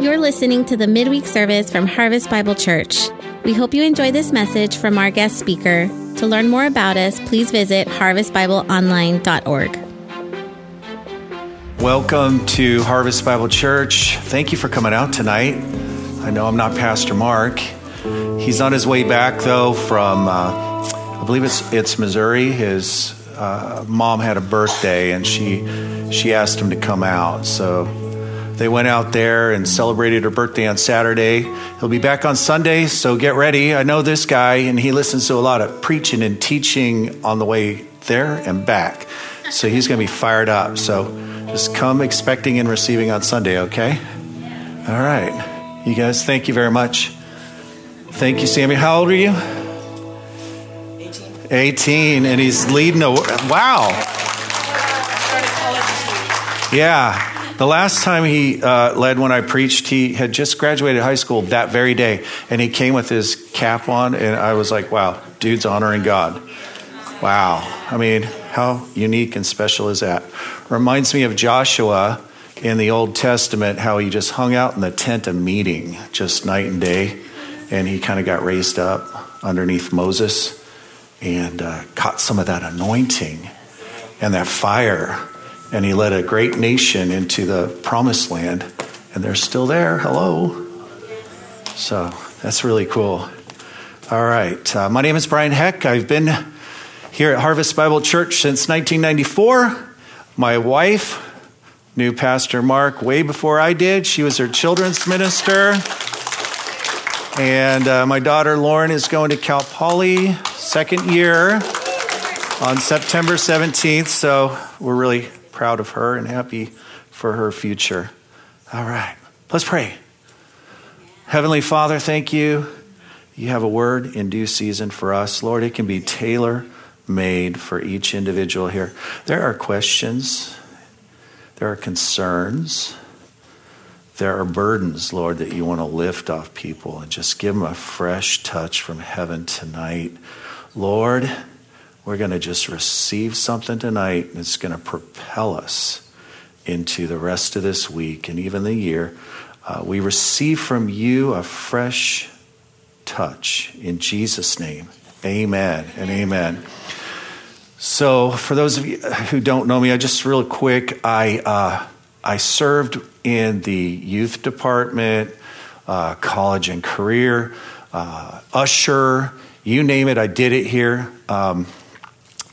You're listening to the midweek service from Harvest Bible Church. We hope you enjoy this message from our guest speaker. To learn more about us, please visit harvestbibleonline.org. Welcome to Harvest Bible Church. Thank you for coming out tonight. I know I'm not Pastor Mark. He's on his way back though from, uh, I believe it's it's Missouri. His uh, mom had a birthday and she she asked him to come out. So they went out there and celebrated her birthday on Saturday. He'll be back on Sunday, so get ready. I know this guy, and he listens to a lot of preaching and teaching on the way there and back. So he's going to be fired up. So just come expecting and receiving on Sunday, okay? All right. You guys, thank you very much. Thank you, Sammy. How old are you? 18. 18, and he's leading a. Wow. Yeah. The last time he uh, led when I preached, he had just graduated high school that very day, and he came with his cap on, and I was like, wow, dude's honoring God. Wow. I mean, how unique and special is that? Reminds me of Joshua in the Old Testament, how he just hung out in the tent of meeting just night and day, and he kind of got raised up underneath Moses and uh, caught some of that anointing and that fire and he led a great nation into the promised land, and they're still there. Hello. So that's really cool. All right. Uh, my name is Brian Heck. I've been here at Harvest Bible Church since 1994. My wife knew Pastor Mark way before I did. She was her children's minister. And uh, my daughter Lauren is going to Cal Poly, second year, on September 17th. So we're really proud of her and happy for her future. All right, let's pray. Heavenly Father, thank you. You have a word in due season for us. Lord, it can be tailor made for each individual here. There are questions, there are concerns, there are burdens, Lord, that you want to lift off people and just give them a fresh touch from heaven tonight. Lord, we're going to just receive something tonight it's going to propel us into the rest of this week and even the year. Uh, we receive from you a fresh touch in Jesus' name. Amen and amen. So, for those of you who don't know me, I just real quick, I uh, I served in the youth department, uh, college and career, uh, usher, you name it, I did it here. Um,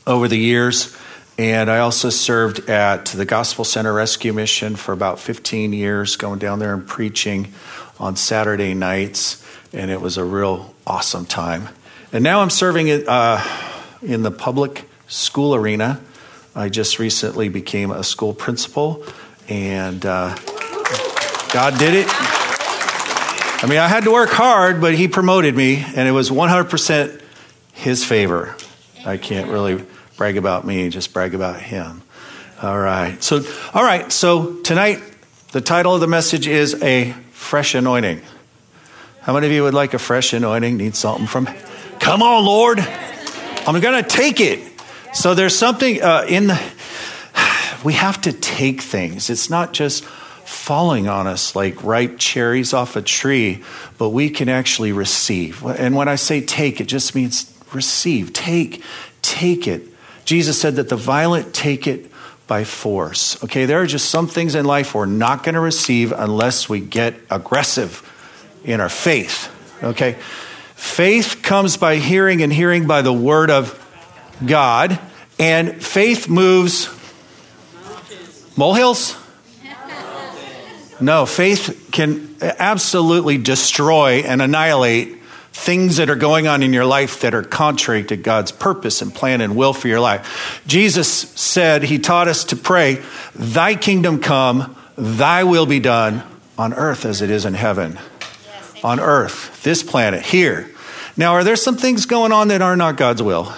over the years. And I also served at the Gospel Center Rescue Mission for about 15 years, going down there and preaching on Saturday nights. And it was a real awesome time. And now I'm serving uh, in the public school arena. I just recently became a school principal, and uh, God did it. I mean, I had to work hard, but He promoted me, and it was 100% His favor. I can't really brag about me, just brag about him. All right. So, all right. So tonight, the title of the message is a fresh anointing. How many of you would like a fresh anointing? Need something from? Come on, Lord. I'm to take it. So there's something uh, in the. We have to take things. It's not just falling on us like ripe cherries off a tree, but we can actually receive. And when I say take, it just means receive. Take, take it. Jesus said that the violent take it by force. Okay, there are just some things in life we're not going to receive unless we get aggressive in our faith. Okay, faith comes by hearing, and hearing by the word of God, and faith moves molehills. No, faith can absolutely destroy and annihilate things that are going on in your life that are contrary to God's purpose and plan and will for your life. Jesus said, He taught us to pray, Thy kingdom come, Thy will be done on earth as it is in heaven. On earth, this planet, here. Now, are there some things going on that are not God's will?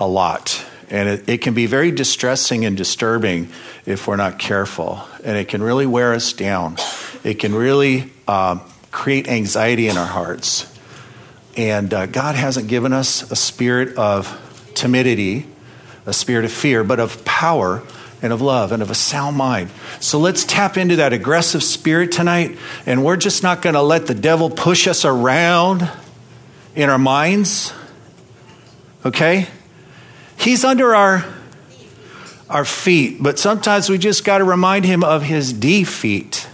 A lot. And it, it can be very distressing and disturbing if we're not careful. And it can really wear us down. It can really um, create anxiety in our hearts. And uh, God hasn't given us a spirit of timidity, a spirit of fear, but of power and of love and of a sound mind. So let's tap into that aggressive spirit tonight, and we're just not going to let the devil push us around in our minds. Okay? He's under our our feet, but sometimes we just got to remind him of his defeat.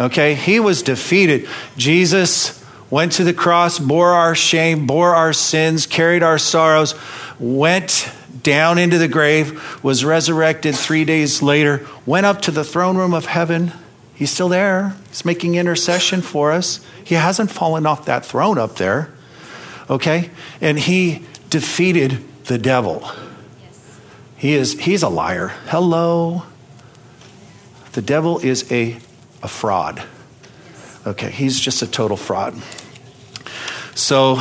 Okay? He was defeated. Jesus went to the cross, bore our shame, bore our sins, carried our sorrows, went down into the grave, was resurrected three days later, went up to the throne room of heaven. He's still there. He's making intercession for us. He hasn't fallen off that throne up there. Okay? And he defeated the devil. He is he's a liar. Hello. The devil is a a fraud. Okay, he's just a total fraud. So,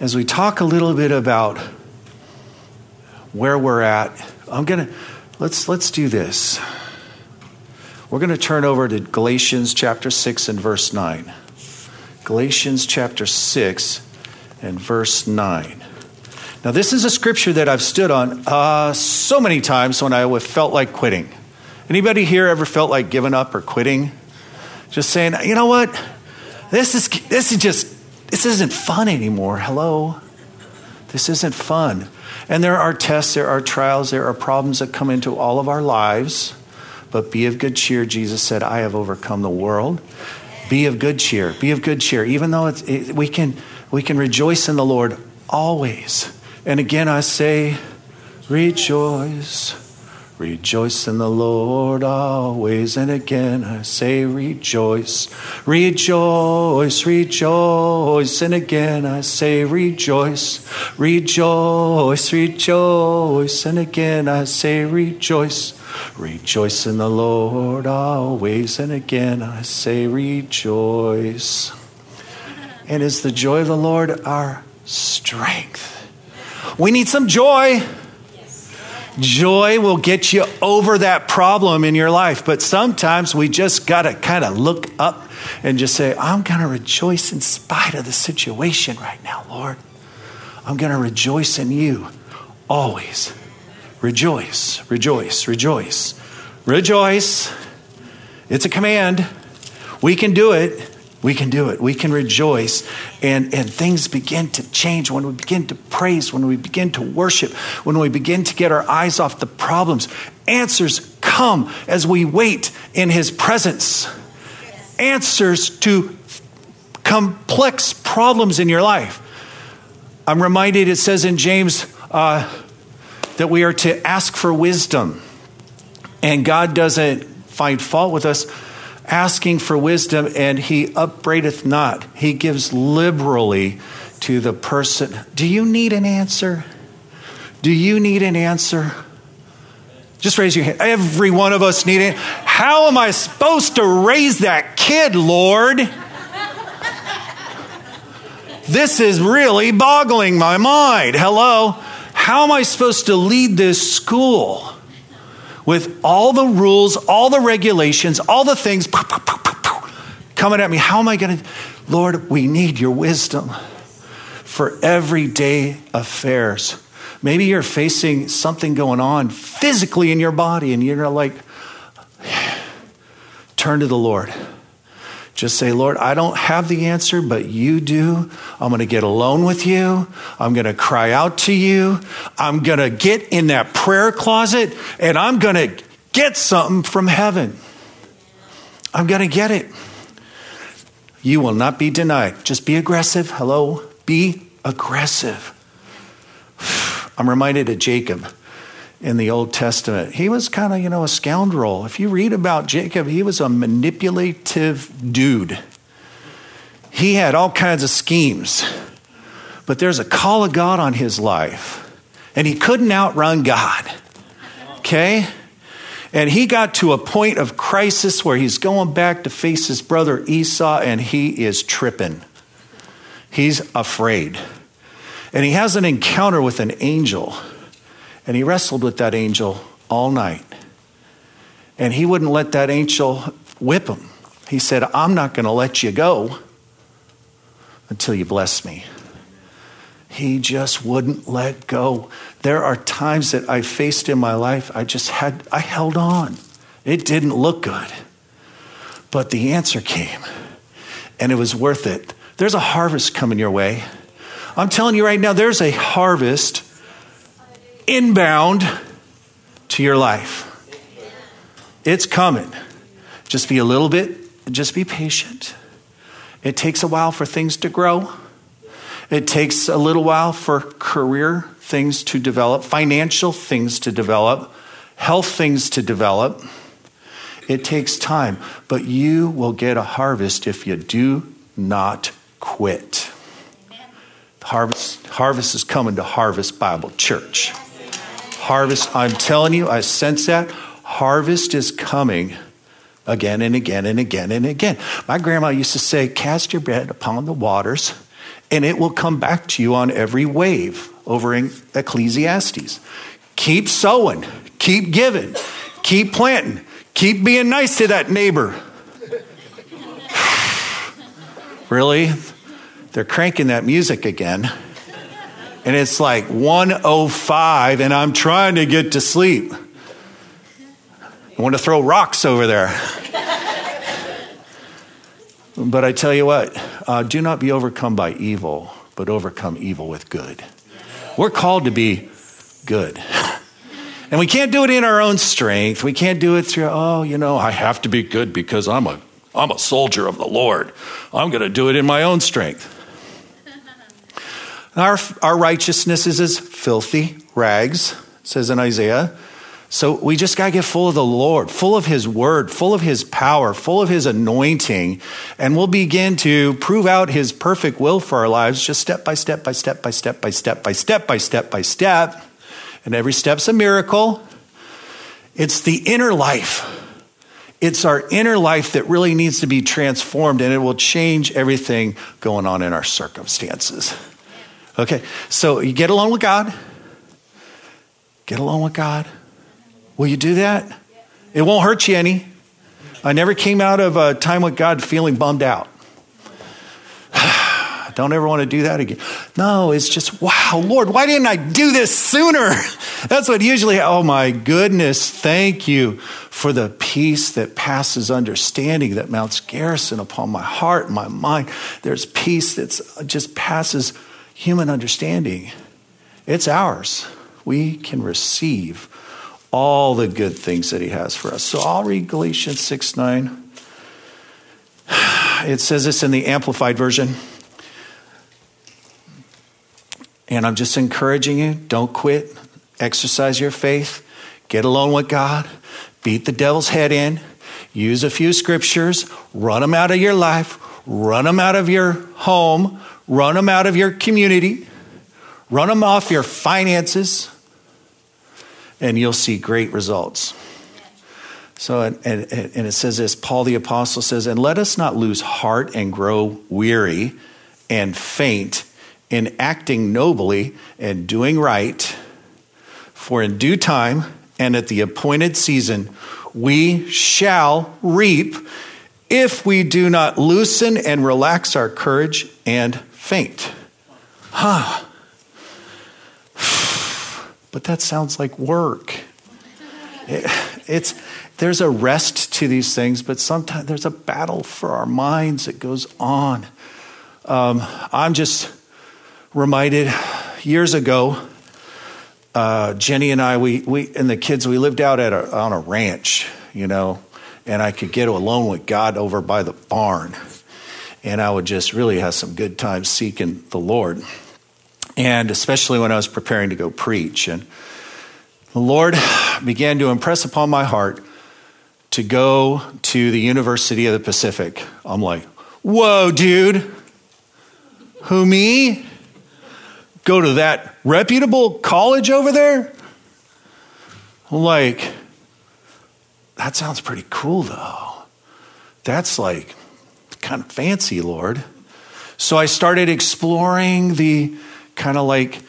as we talk a little bit about where we're at, I'm going to let's let's do this. We're going to turn over to Galatians chapter 6 and verse 9. Galatians chapter 6 and verse 9. Now, this is a scripture that I've stood on uh, so many times when I felt like quitting. Anybody here ever felt like giving up or quitting? Just saying, you know what? This is this is just this isn't fun anymore. Hello. This isn't fun. And there are tests, there are trials, there are problems that come into all of our lives. But be of good cheer. Jesus said, I have overcome the world. Be of good cheer. Be of good cheer. Even though it, we, can, we can rejoice in the Lord always. And again, I say, rejoice. Rejoice in the Lord always, and again I say rejoice. Rejoice, rejoice, and again I say rejoice. Rejoice, rejoice, and again I say rejoice. Rejoice in the Lord always, and again I say rejoice. And is the joy of the Lord our strength? We need some joy. Joy will get you over that problem in your life. But sometimes we just got to kind of look up and just say, I'm going to rejoice in spite of the situation right now, Lord. I'm going to rejoice in you always. Rejoice, rejoice, rejoice. Rejoice. It's a command. We can do it. We can do it. We can rejoice. And, and things begin to change when we begin to praise, when we begin to worship, when we begin to get our eyes off the problems. Answers come as we wait in His presence. Answers to complex problems in your life. I'm reminded it says in James uh, that we are to ask for wisdom. And God doesn't find fault with us asking for wisdom, and he upbraideth not. He gives liberally to the person. Do you need an answer? Do you need an answer? Just raise your hand. Every one of us need it. How am I supposed to raise that kid, Lord? This is really boggling my mind. Hello? How am I supposed to lead this school? With all the rules, all the regulations, all the things coming at me. How am I going to? Lord, we need your wisdom for everyday affairs. Maybe you're facing something going on physically in your body and you're like, turn to the Lord. Just say, Lord, I don't have the answer, but you do. I'm going to get alone with you. I'm going to cry out to you. I'm going to get in that prayer closet and I'm going to get something from heaven. I'm going to get it. You will not be denied. Just be aggressive. Hello? Be aggressive. I'm reminded of Jacob in the Old Testament. He was kind of, you know, a scoundrel. If you read about Jacob, he was a manipulative dude. He had all kinds of schemes. But there's a call of God on his life, and he couldn't outrun God. Okay? And he got to a point of crisis where he's going back to face his brother Esau, and he is tripping. He's afraid. And he has an encounter with an angel and he wrestled with that angel all night. And he wouldn't let that angel whip him. He said, I'm not going to let you go until you bless me. He just wouldn't let go. There are times that I faced in my life, I just had, I held on. It didn't look good. But the answer came, and it was worth it. There's a harvest coming your way. I'm telling you right now, there's a harvest inbound to your life. It's coming. Just be a little bit, just be patient. It takes a while for things to grow. It takes a little while for career things to develop, financial things to develop, health things to develop. It takes time, but you will get a harvest if you do not quit. Harvest, harvest is coming to Harvest Bible Church. Harvest, I'm telling you, I sense that. Harvest is coming again and again and again and again. My grandma used to say, Cast your bread upon the waters, and it will come back to you on every wave over in Ecclesiastes. Keep sowing, keep giving, keep planting, keep being nice to that neighbor. really? They're cranking that music again. And it's like 105, and I'm trying to get to sleep. I want to throw rocks over there. but I tell you what, uh, do not be overcome by evil, but overcome evil with good. We're called to be good. And we can't do it in our own strength. We can't do it through, oh, you know, I have to be good because I'm a, I'm a soldier of the Lord. I'm going to do it in my own strength. Our, our righteousness is as filthy rags, says in Isaiah. So we just got to get full of the Lord, full of His word, full of His power, full of His anointing, and we'll begin to prove out His perfect will for our lives just step by step by step by step by step by step by step by step. And every step's a miracle. It's the inner life. It's our inner life that really needs to be transformed, and it will change everything going on in our circumstances. Okay, so you get along with God. Get along with God. Will you do that? It won't hurt you any. I never came out of a time with God feeling bummed out. I don't ever want to do that again. No, it's just, wow, Lord, why didn't I do this sooner? That's what usually, oh my goodness, thank you for the peace that passes understanding that mounts garrison upon my heart and my mind. There's peace that uh, just passes human understanding. It's ours. We can receive all the good things that he has for us. So I'll read Galatians 6 9. It says this in the Amplified Version. And I'm just encouraging you don't quit, exercise your faith, get alone with God, beat the devil's head in, use a few scriptures, run them out of your life, run them out of your home, run them out of your community, run them off your finances, and you'll see great results. So, and, and, and, it says this Paul the Apostle says, And let us not lose heart and grow weary and faint in acting nobly and doing right, for in due time and at the appointed season we shall reap if we do not loosen and relax our courage and faint. Huh. But that sounds like work. It, it's, there's a rest to these things, but sometimes there's a battle for our minds that goes on. Um, I'm just reminded years ago, uh, Jenny and I, we, we and the kids, we lived out at a, on a ranch, you know, and I could get alone with God over by the barn and I would just really have some good times seeking the Lord. And especially when I was preparing to go preach. And the Lord began to impress upon my heart to go to the University of the Pacific. I'm like, whoa, dude. Who, me? Go to that reputable college over there? I'm like, that sounds pretty cool, though. That's like kind of fancy, Lord. So I started exploring the kind of like,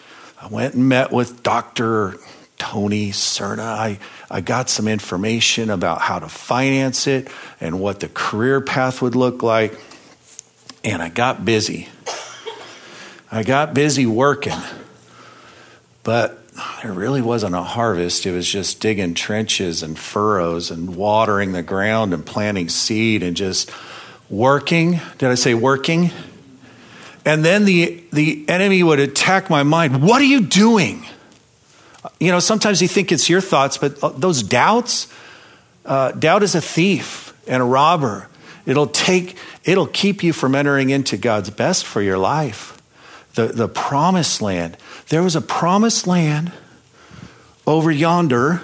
I went and met with Dr. Tony Cerna. I, I got some information about how to finance it and what the career path would look like. And I got busy. I got busy working, but there really wasn't a harvest. It was just digging trenches and furrows and watering the ground and planting seed and just working. Did I say working? And then the, the enemy would attack my mind. What are you doing? You know, sometimes you think it's your thoughts, but uh, those doubts, uh, doubt is a thief and a robber. It'll take, it'll keep you from entering into God's best for your life. The, the promised land. There was a promised land over yonder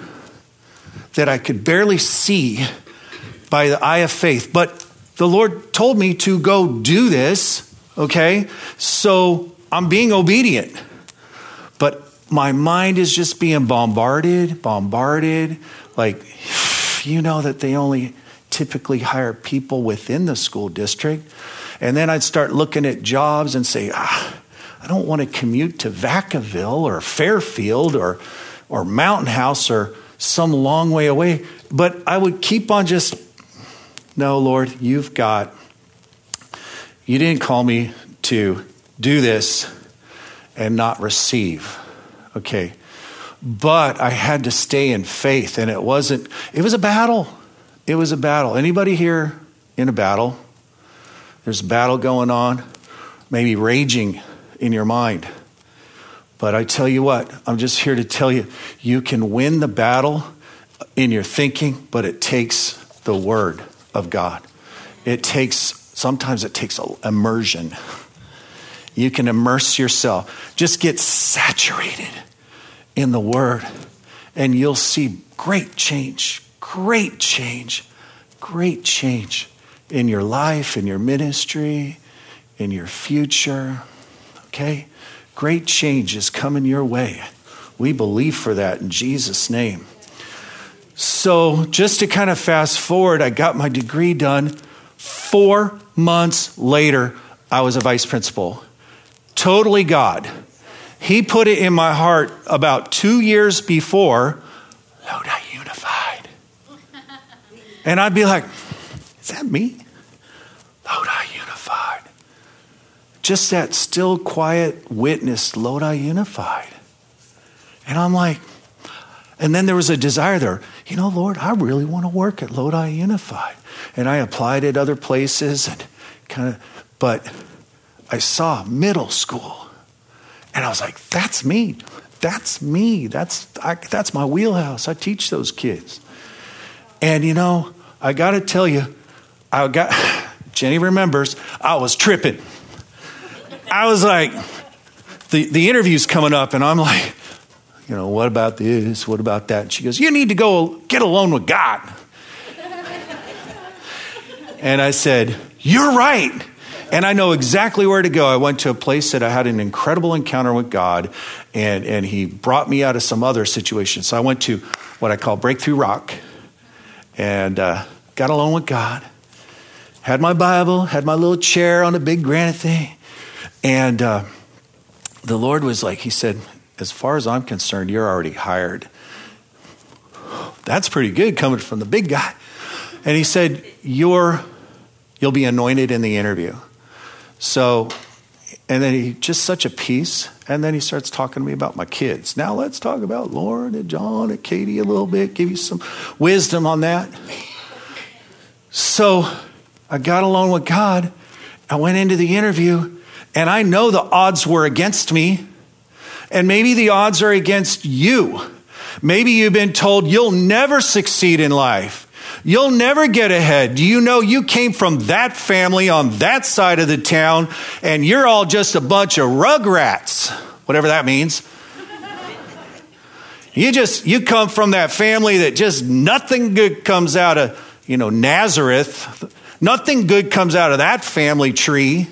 that I could barely see by the eye of faith. But the Lord told me to go do this, okay? So I'm being obedient. But my mind is just being bombarded, bombarded. Like, you know that they only typically hire people within the school district. And then I'd start looking at jobs and say, ah, I don't want to commute to Vacaville or Fairfield or or Mountain House or some long way away. But I would keep on just, no, Lord, you've got, you didn't call me to do this and not receive. Okay. But I had to stay in faith, and it wasn't, it was a battle. It was a battle. Anybody here in a battle? There's a battle going on, maybe raging in your mind. But I tell you what, I'm just here to tell you you can win the battle in your thinking, but it takes the word of God. It takes, sometimes it takes immersion. You can immerse yourself. Just get saturated in the word, and you'll see great change, great change, great change in your life, in your ministry, in your future. Okay? Great change is coming your way. We believe for that in Jesus' name. So, just to kind of fast forward, I got my degree done. Four months later, I was a vice principal. Totally God. He put it in my heart about two years before Lodi Unified. And I'd be like, is that me? Lodi Unified just that still, quiet witness, Lodi Unified. And I'm like, and then there was a desire there, you know, Lord, I really want to work at Lodi Unified. And I applied at other places and kind of, but I saw middle school. And I was like, that's me. That's me. That's, I, that's my wheelhouse. I teach those kids. And you know, I got to tell you, I got, Jenny remembers, I was tripping. I was like, the, the interview's coming up, and I'm like, you know, what about this? What about that? And she goes, You need to go get alone with God. and I said, You're right. And I know exactly where to go. I went to a place that I had an incredible encounter with God, and, and He brought me out of some other situation. So I went to what I call Breakthrough Rock and uh, got alone with God. Had my Bible, had my little chair on a big granite thing, and uh, the Lord was like, He said, as far as I'm concerned, you're already hired. That's pretty good coming from the big guy. And he said, You're you'll be anointed in the interview. So and then he just such a peace. And then he starts talking to me about my kids. Now let's talk about Lauren and John and Katie a little bit, give you some wisdom on that. So I got along with God. I went into the interview and I know the odds were against me. And maybe the odds are against you. Maybe you've been told you'll never succeed in life. You'll never get ahead. Do you know you came from that family on that side of the town and you're all just a bunch of rugrats, whatever that means. You just you come from that family that just nothing good comes out of, you know, Nazareth. Nothing good comes out of that family tree.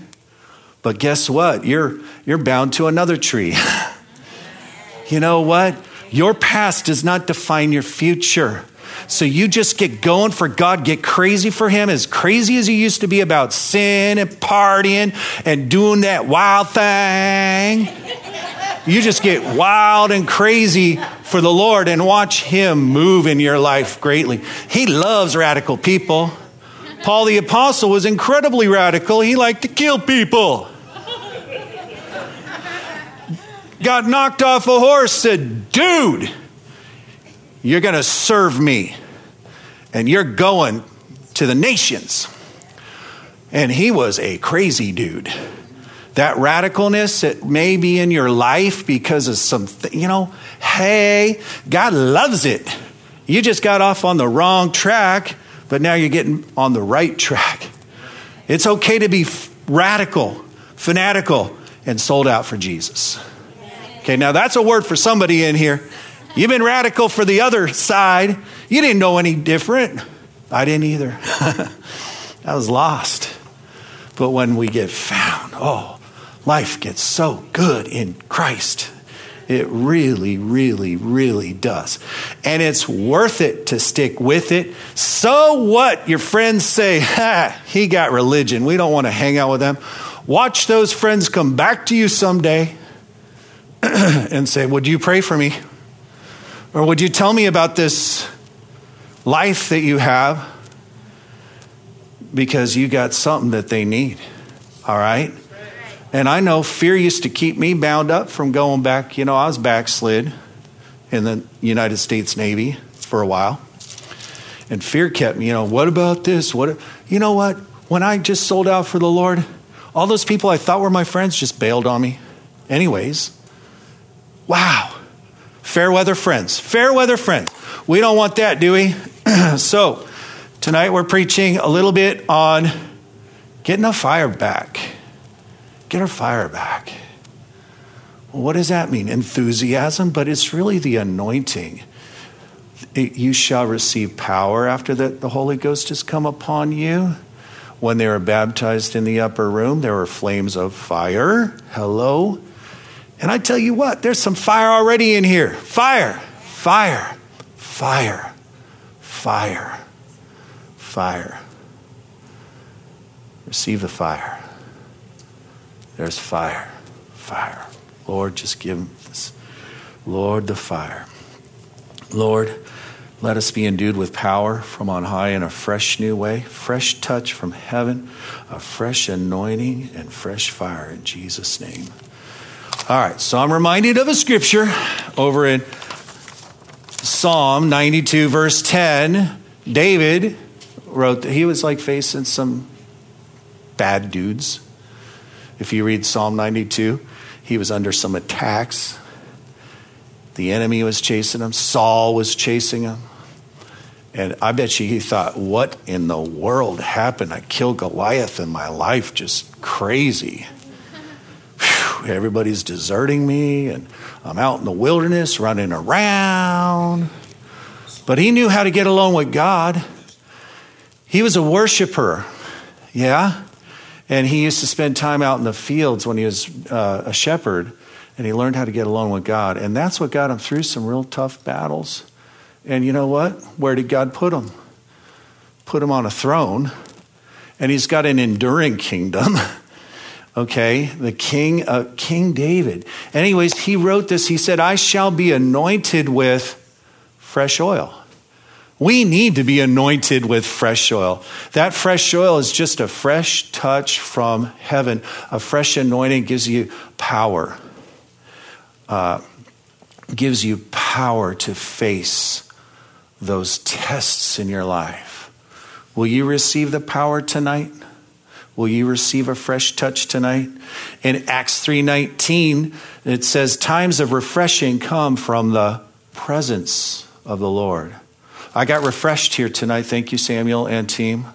But guess what? You're, you're bound to another tree. you know what? Your past does not define your future. So you just get going for God, get crazy for Him, as crazy as you used to be about sin and partying and doing that wild thing. You just get wild and crazy for the Lord and watch Him move in your life greatly. He loves radical people. Paul the Apostle was incredibly radical. He liked to kill people. Got knocked off a horse, said, Dude, you're going to serve me, and you're going to the nations. And he was a crazy dude. That radicalness that may be in your life because of some, you know, hey, God loves it. You just got off on the wrong track, but now you're getting on the right track. It's okay to be radical, fanatical, and sold out for Jesus. Okay, now that's a word for somebody in here. You've been radical for the other side. You didn't know any different. I didn't either. I was lost. But when we get found, oh, life gets so good in Christ. It really, really, really does. And it's worth it to stick with it. So what? Your friends say, ha, he got religion. We don't want to hang out with them. Watch those friends come back to you someday and say, Would you pray for me? Or would you tell me about this life that you have? Because you got something that they need. All right? And I know fear used to keep me bound up from going back. You know, I was backslid in the United States Navy for a while. And fear kept me, you know, what about this? What you know what? When I just sold out for the Lord, all those people I thought were my friends just bailed on me. Anyways. Wow. Fair weather friends. Fair weather friends. We don't want that, do we? so, tonight we're preaching a little bit on getting the fire back. Get our fire back. What does that mean? Enthusiasm, but it's really the anointing. It, you shall receive power after that the Holy Ghost has come upon you. When they were baptized in the upper room, there were flames of fire. Hello. And I tell you what, there's some fire already in here. Fire, fire, fire, fire, fire. Receive the fire. There's fire, fire. Lord, just give this. Lord, the fire. Lord, let us be endued with power from on high in a fresh new way, fresh touch from heaven, a fresh anointing and fresh fire in Jesus' name. All right, so I'm reminded of a scripture over in Psalm 92, verse 10. David wrote that he was like facing some bad dudes if you read Psalm 92, he was under some attacks. The enemy was chasing him, Saul was chasing him. And I bet you he thought, what in the world happened? I killed Goliath in my life, just crazy. Everybody's deserting me, and I'm out in the wilderness running around. But he knew how to get along with God. He was a worshiper, yeah? And he used to spend time out in the fields when he was uh, a shepherd, and he learned how to get along with God. And that's what got him through some real tough battles. And you know what? Where did God put him? Put him on a throne, and he's got an enduring kingdom. okay, the king, uh, King David. Anyways, he wrote this. He said, "I shall be anointed with fresh oil." We need to be anointed with fresh oil. That fresh oil is just a fresh touch from heaven. A fresh anointing gives you power, uh, gives you power to face those tests in your life. Will you receive the power tonight? Will you receive a fresh touch tonight? In Acts 3:19, it says times of refreshing come from the presence of the Lord. I got refreshed here tonight. Thank you, Samuel and team.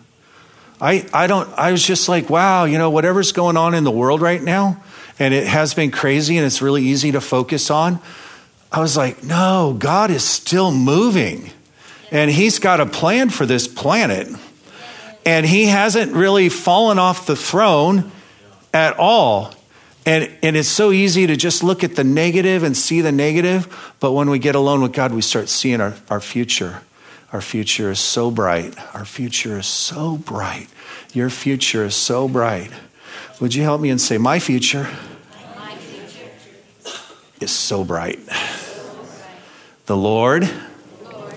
I, I don't, I was just like, wow, you know, whatever's going on in the world right now, and it has been crazy and it's really easy to focus on. I was like, no, God is still moving. And He's got a plan for this planet. And He hasn't really fallen off the throne at all. And, and it's so easy to just look at the negative and see the negative. But when we get alone with God, we start seeing our, our future. Our future is so bright. Our future is so bright. Your future is so bright. Would you help me and say, My future, My future. is so bright. The Lord, Lord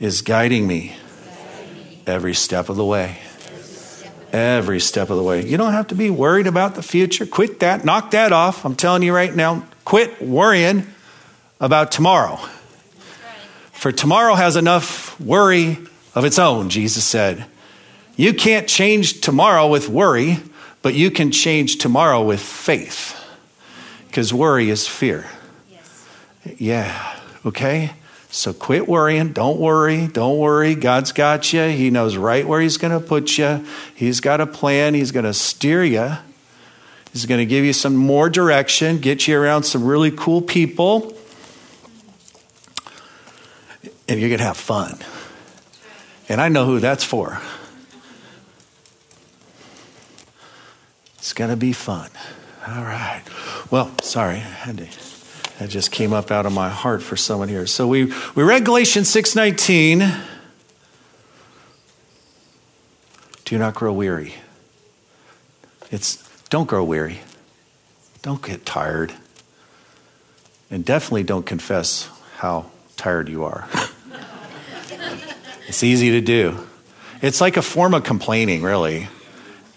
is guiding me every step of the way. Every step of the way. You don't have to be worried about the future. Quit that. Knock that off. I'm telling you right now, Quit worrying about tomorrow. For tomorrow has enough worry of its own, Jesus said. You can't change tomorrow with worry, but you can change tomorrow with faith. Because worry is fear. Yes. Yeah, okay? So quit worrying. Don't worry. Don't worry. God's got you. He knows right where He's going to put you. He's got a plan. He's going to steer you. He's going to give you some more direction, get you around some really cool people, and you're going to have fun. And I know who that's for. It's going to be fun. All right. Well, sorry. I had to, that just came up out of my heart for someone here. So we, we read Galatians 6.19. Do not grow weary. It's don't grow weary. Don't get tired. And definitely don't confess how tired you are. it's easy to do. It's like a form of complaining, really.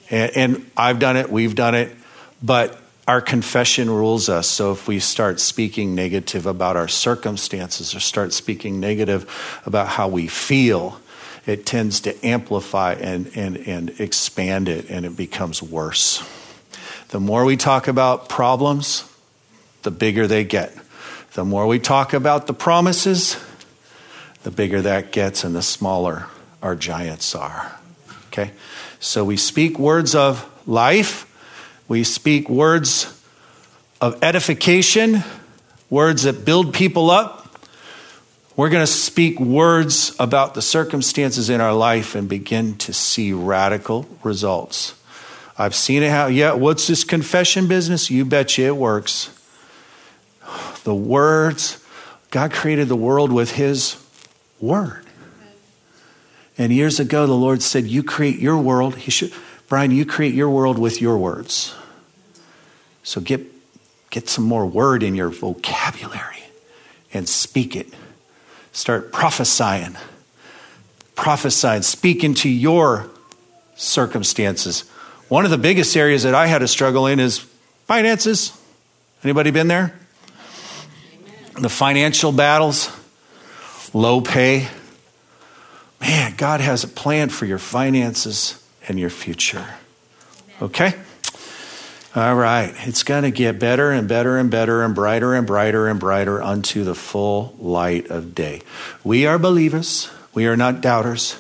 And, and, I've done it, we've done it, but our confession rules us. So if we start speaking negative about our circumstances or start speaking negative about how we feel, it tends to amplify and, and, and expand it, and it becomes worse. The more we talk about problems, the bigger they get. The more we talk about the promises, the bigger that gets and the smaller our giants are. Okay? So we speak words of life, we speak words of edification, words that build people up. We're going to speak words about the circumstances in our life and begin to see radical results. I've seen it how, yeah, what's this confession business? You betcha it works. The words, God created the world with His word. And years ago, the Lord said, You create your world. He should, Brian, you create your world with your words. So get, get some more word in your vocabulary and speak it. Start prophesying. Prophesying. Speak into your circumstances. One of the biggest areas that I had to struggle in is finances. Anybody been there? Amen. The financial battles, low pay. Man, God has a plan for your finances and your future. Okay? All right. It's going to get better and better and better and brighter and brighter and brighter unto the full light of day. We are believers, we are not doubters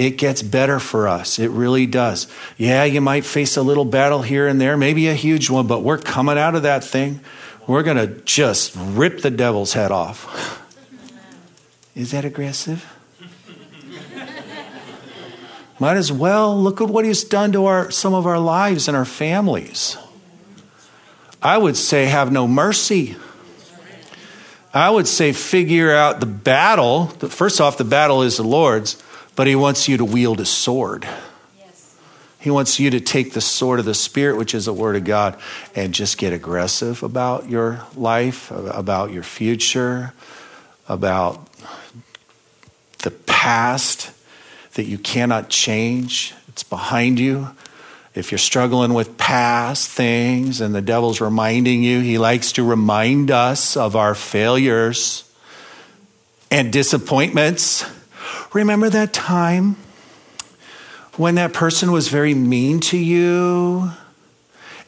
it gets better for us. It really does. Yeah, you might face a little battle here and there, maybe a huge one, but we're coming out of that thing. We're going to just rip the devil's head off. Is that aggressive? Might as well look at what he's done to our, some of our lives and our families. I would say have no mercy. I would say figure out the battle. First off, the battle is the Lord's but he wants you to wield a sword. He wants you to take the sword of the Spirit, which is the Word of God, and just get aggressive about your life, about your future, about the past that you cannot change. It's behind you. If you're struggling with past things and the devil's reminding you, he likes to remind us of our failures and disappointments Remember that time when that person was very mean to you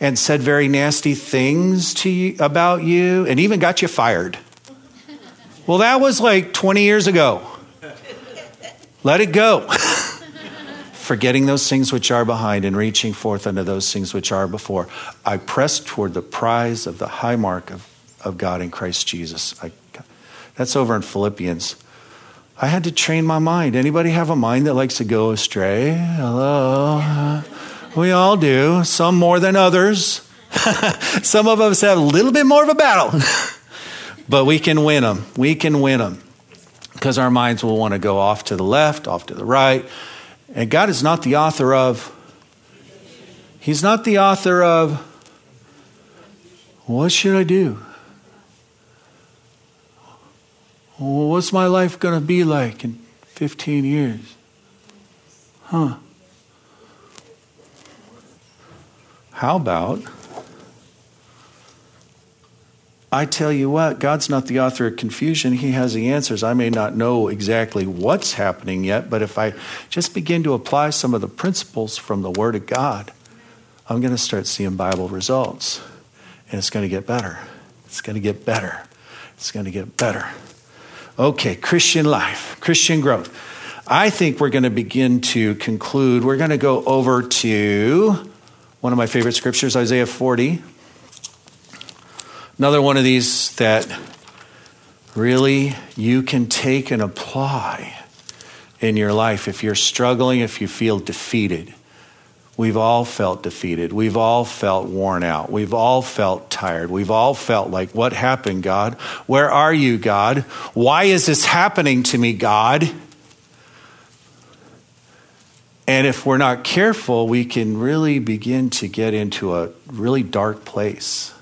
and said very nasty things to you, about you and even got you fired? Well, that was like 20 years ago. Let it go. Forgetting those things which are behind and reaching forth unto those things which are before. I press toward the prize of the high mark of, of God in Christ Jesus. I, that's over in Philippians. I had to train my mind. Anybody have a mind that likes to go astray? Hello. We all do, some more than others. some of us have a little bit more of a battle, but we can win them. We can win them because our minds will want to go off to the left, off to the right. And God is not the author of, He's not the author of, what should I do? What's my life going to be like in 15 years? Huh. How about I tell you what, God's not the author of confusion. He has the answers. I may not know exactly what's happening yet, but if I just begin to apply some of the principles from the Word of God, I'm going to start seeing Bible results. And it's going to get better. It's going to get better. It's going to get better. Okay, Christian life, Christian growth. I think we're going to begin to conclude. We're going to go over to one of my favorite scriptures, Isaiah 40. Another one of these that really you can take and apply in your life if you're struggling, if you feel defeated. We've all felt defeated. We've all felt worn out. We've all felt tired. We've all felt like, what happened, God? Where are you, God? Why is this happening to me, God? And if we're not careful, we can really begin to get into a really dark place.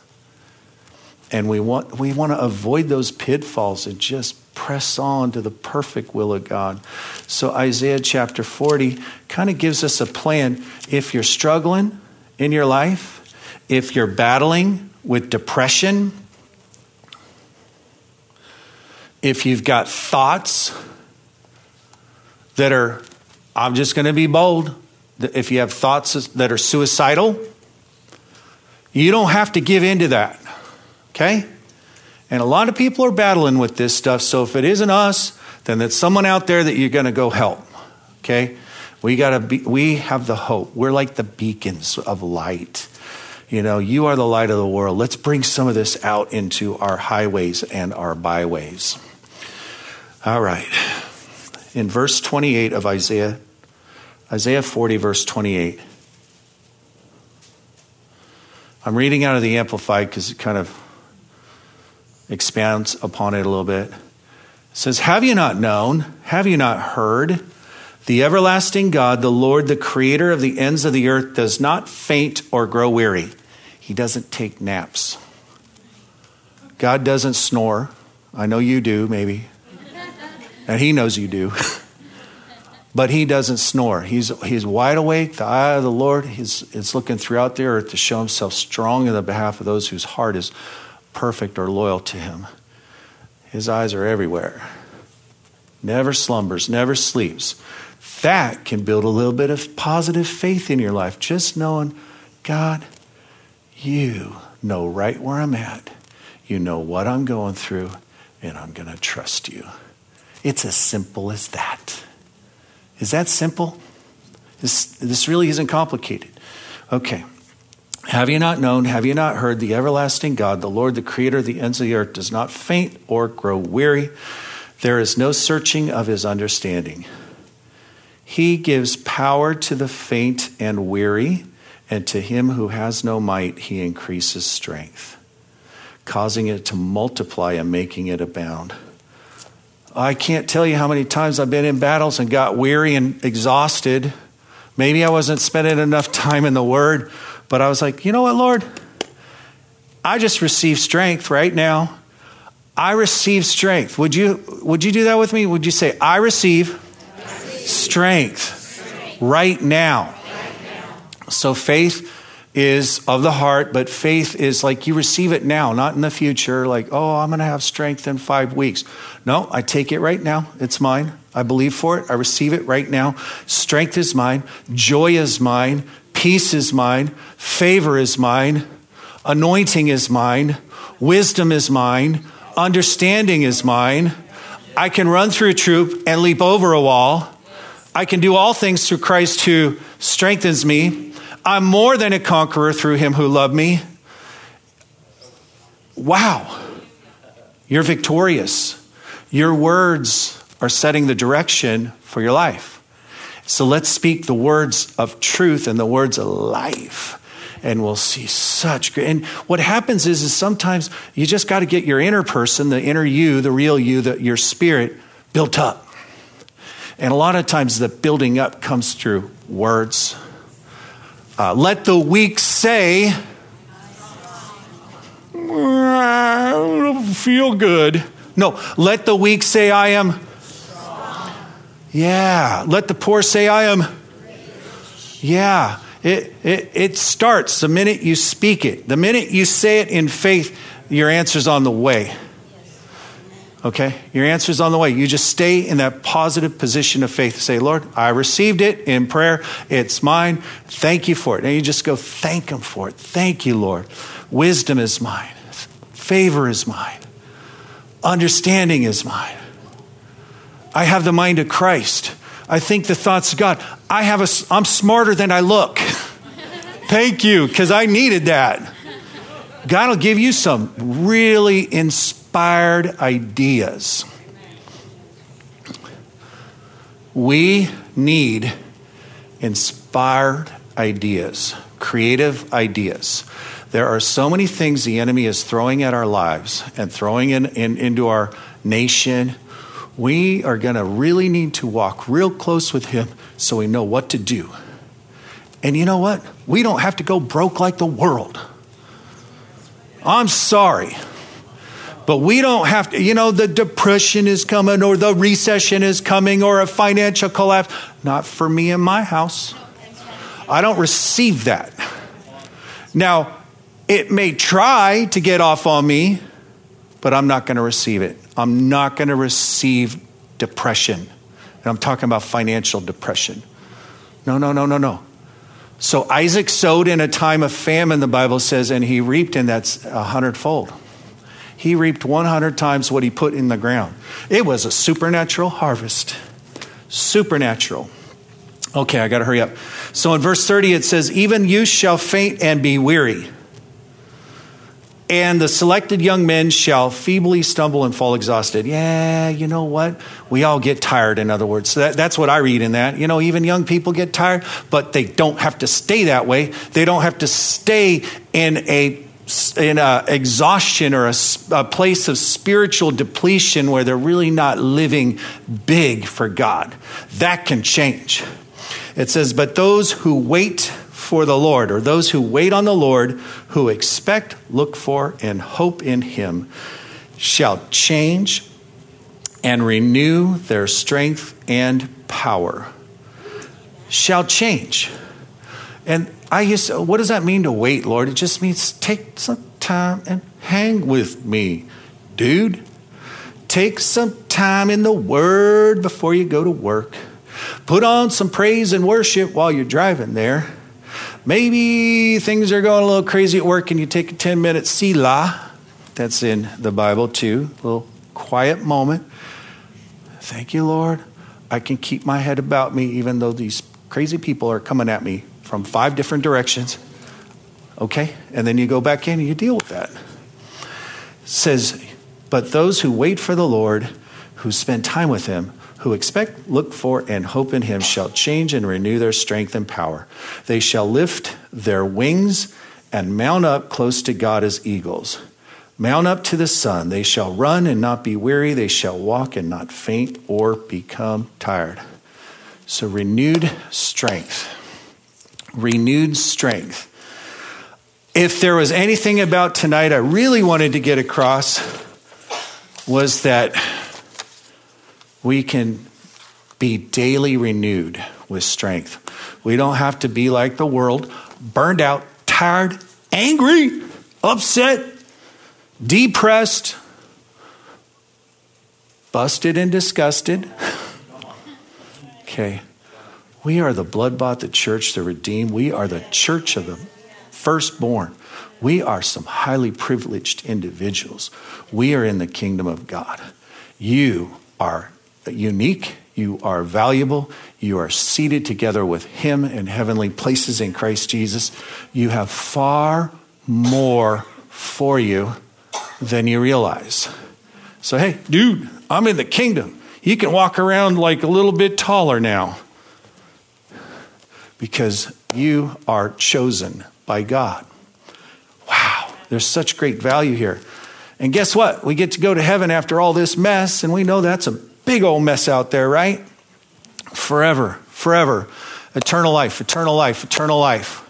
And we want, we want to avoid those pitfalls and just press on to the perfect will of God. So, Isaiah chapter 40 kind of gives us a plan. If you're struggling in your life, if you're battling with depression, if you've got thoughts that are, I'm just going to be bold, if you have thoughts that are suicidal, you don't have to give in to that. Okay? And a lot of people are battling with this stuff. So if it isn't us, then there's someone out there that you're going to go help. Okay? We got to be, we have the hope. We're like the beacons of light. You know, you are the light of the world. Let's bring some of this out into our highways and our byways. All right. In verse 28 of Isaiah, Isaiah 40, verse 28. I'm reading out of the Amplified because it kind of expands upon it a little bit. It says, Have you not known? Have you not heard? The everlasting God, the Lord, the creator of the ends of the earth, does not faint or grow weary. He doesn't take naps. God doesn't snore. I know you do, maybe. And He knows you do. but He doesn't snore. He's, he's wide awake. The eye of the Lord is, is looking throughout the earth to show Himself strong in the behalf of those whose heart is perfect or loyal to him. His eyes are everywhere. Never slumbers, never sleeps. That can build a little bit of positive faith in your life. Just knowing, God, you know right where I'm at. You know what I'm going through, and I'm going to trust you. It's as simple as that. Is that simple? This, this really isn't complicated. Okay. Have you not known, have you not heard, the everlasting God, the Lord, the creator of the ends of the earth, does not faint or grow weary? There is no searching of his understanding. He gives power to the faint and weary, and to him who has no might, he increases strength, causing it to multiply and making it abound. I can't tell you how many times I've been in battles and got weary and exhausted. Maybe I wasn't spending enough time in the Word but I was like, you know what, Lord? I just received strength right now. I receive strength. Would you would you do that with me? Would you say, I receive, strength, right now? So faith is of the heart, but faith is like you receive it now, not in the future, like, oh, I'm going to have strength in five weeks. No, I take it right now. It's mine. I believe for it. I receive it right now. Strength is mine. Joy is mine. Peace is mine, favor is mine, anointing is mine, wisdom is mine, understanding is mine. I can run through a troop and leap over a wall. I can do all things through Christ who strengthens me. I'm more than a conqueror through him who loved me. Wow. You're victorious. Your words are setting the direction for your life. So let's speak the words of truth and the words of life. And we'll see such great. And what happens is, is sometimes you just got to get your inner person, the inner you, the real you, the, your spirit built up. And a lot of times the building up comes through words. Uh, let the weak say, I don't feel good. No, let the weak say, I am yeah. Let the poor say, I am. Yeah. It, it, it starts the minute you speak it. The minute you say it in faith, Your answer's on the way. Okay? Your answer's on the way. You just stay in that positive position of faith. Say, Lord, I received it in prayer. It's mine. Thank you for it. And you just go, thank Him for it. Thank you, Lord. Wisdom is mine. Favor is mine. Understanding is mine. I have the mind of Christ. I think the thoughts of God. I have a, I'm smarter than I look. Thank you, because I needed that. God will give you some really inspired ideas. We need inspired ideas, creative ideas. There are so many things the enemy is throwing at our lives and throwing in, in into our nation. We are going to really need to walk real close with him so we know what to do. And you know what? We don't have to go broke like the world. I'm sorry. But we don't have to, you know, the depression is coming or the recession is coming or a financial collapse. Not for me in my house. I don't receive that. Now, it may try to get off on me, but I'm not going to receive it. I'm not going to receive depression. And I'm talking about financial depression. No, no, no, no, no. So Isaac sowed in a time of famine, the Bible says, and he reaped, and that's a hundredfold. He reaped 100 times what he put in the ground. It was a supernatural harvest. Supernatural. Okay, I got to hurry up. So in verse 30, it says, Even you shall faint and be weary and the selected young men shall feebly stumble and fall exhausted. Yeah, you know what? We all get tired, in other words. So that, that's what I read in that. You know, even young people get tired, but they don't have to stay that way. They don't have to stay in a in a exhaustion or a, a place of spiritual depletion where they're really not living big for God. That can change. It says, But those who wait for the Lord, or those who wait on the Lord, who expect, look for, and hope in Him, shall change and renew their strength and power. Shall change. And I used to, what does that mean to wait, Lord? It just means take some time and hang with me, dude. Take some time in the Word before you go to work. Put on some praise and worship while you're driving there. Maybe things are going a little crazy at work and you take a 10 minute Selah. That's in the Bible too. A little quiet moment. Thank you, Lord. I can keep my head about me even though these crazy people are coming at me from five different directions. Okay? And then you go back in and you deal with that. It says, But those who wait for the Lord, who spend time with him, who expect, look for, and hope in him shall change and renew their strength and power. They shall lift their wings and mount up close to God as eagles. Mount up to the sun. They shall run and not be weary. They shall walk and not faint or become tired. So, renewed strength. Renewed strength. If there was anything about tonight I really wanted to get across, was that we can be daily renewed with strength. We don't have to be like the world, burned out, tired, angry, upset, depressed, busted, and disgusted. Okay. We are the blood bought, the church, the redeemed. We are the church of the firstborn. We are some highly privileged individuals. We are in the kingdom of God. You are unique, you are valuable, you are seated together with Him in heavenly places in Christ Jesus. You have far more for you than you realize. So, hey, dude, I'm in the kingdom. You can walk around like a little bit taller now because you are chosen by God. Wow, there's such great value here. And guess what? We get to go to heaven after all this mess, and we know that's a Big old mess out there, right? Forever, forever. Eternal life, eternal life, eternal life.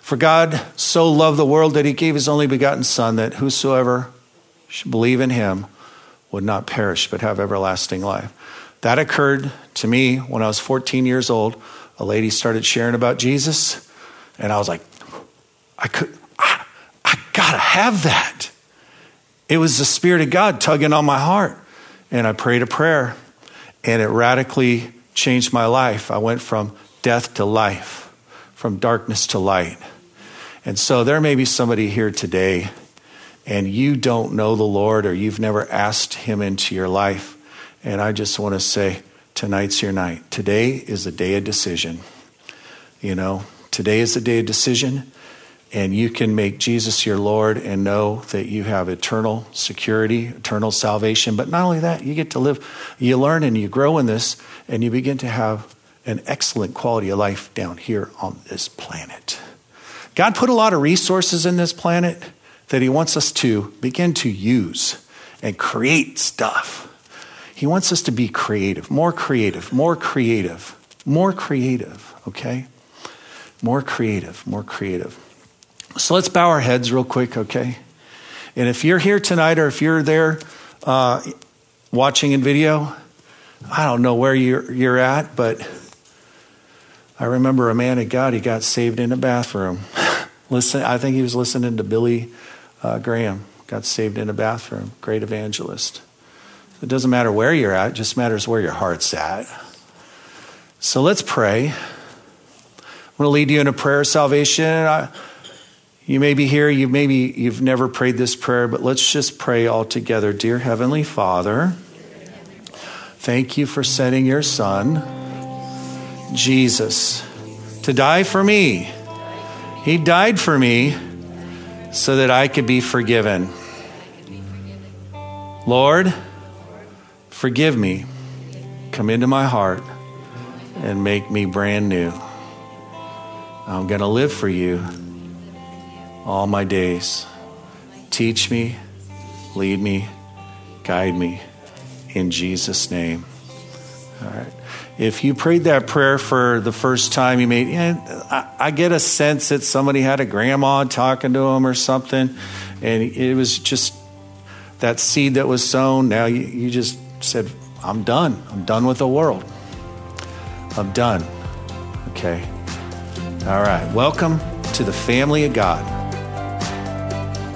For God so loved the world that he gave his only begotten Son, that whosoever should believe in him would not perish but have everlasting life. That occurred to me when I was 14 years old. A lady started sharing about Jesus, and I was like, I could, I, I gotta have that. it was the Spirit of God tugging on my heart. And I prayed a prayer, and it radically changed my life. I went from death to life, from darkness to light. And so there may be somebody here today, and you don't know the Lord, or you've never asked Him into your life. And I just want to say, tonight's your night. Today is a day of decision. You know, today is the day of decision and you can make Jesus your Lord and know that you have eternal security, eternal salvation. But not only that, you get to live, you learn and you grow in this, and you begin to have an excellent quality of life down here on this planet. God put a lot of resources in this planet that He wants us to begin to use and create stuff. He wants us to be creative, more creative, more creative, more creative, okay? More creative, more creative. So let's bow our heads real quick, okay? And if you're here tonight or if you're there uh, watching in video, I don't know where you're, you're at, but I remember a man of God, he got saved in a bathroom. Listen, I think he was listening to Billy uh, Graham, got saved in a bathroom. Great evangelist. It doesn't matter where you're at, it just matters where your heart's at. So let's pray. I'm going to lead you in a prayer of salvation. I, you may be here, you maybe you've never prayed this prayer, but let's just pray all together. Dear Heavenly Father, thank you for sending your Son, Jesus, to die for me. He died for me so that I could be forgiven. Lord, forgive me. Come into my heart and make me brand new. I'm going to live for you all my days. Teach me, lead me, guide me in Jesus' name. All right. If you prayed that prayer for the first time, you made, I, I get a sense that somebody had a grandma talking to them or something, and it was just that seed that was sown. Now you, you just said, I'm done. I'm done with the world. I'm done. Okay. All right. Welcome to the family of God.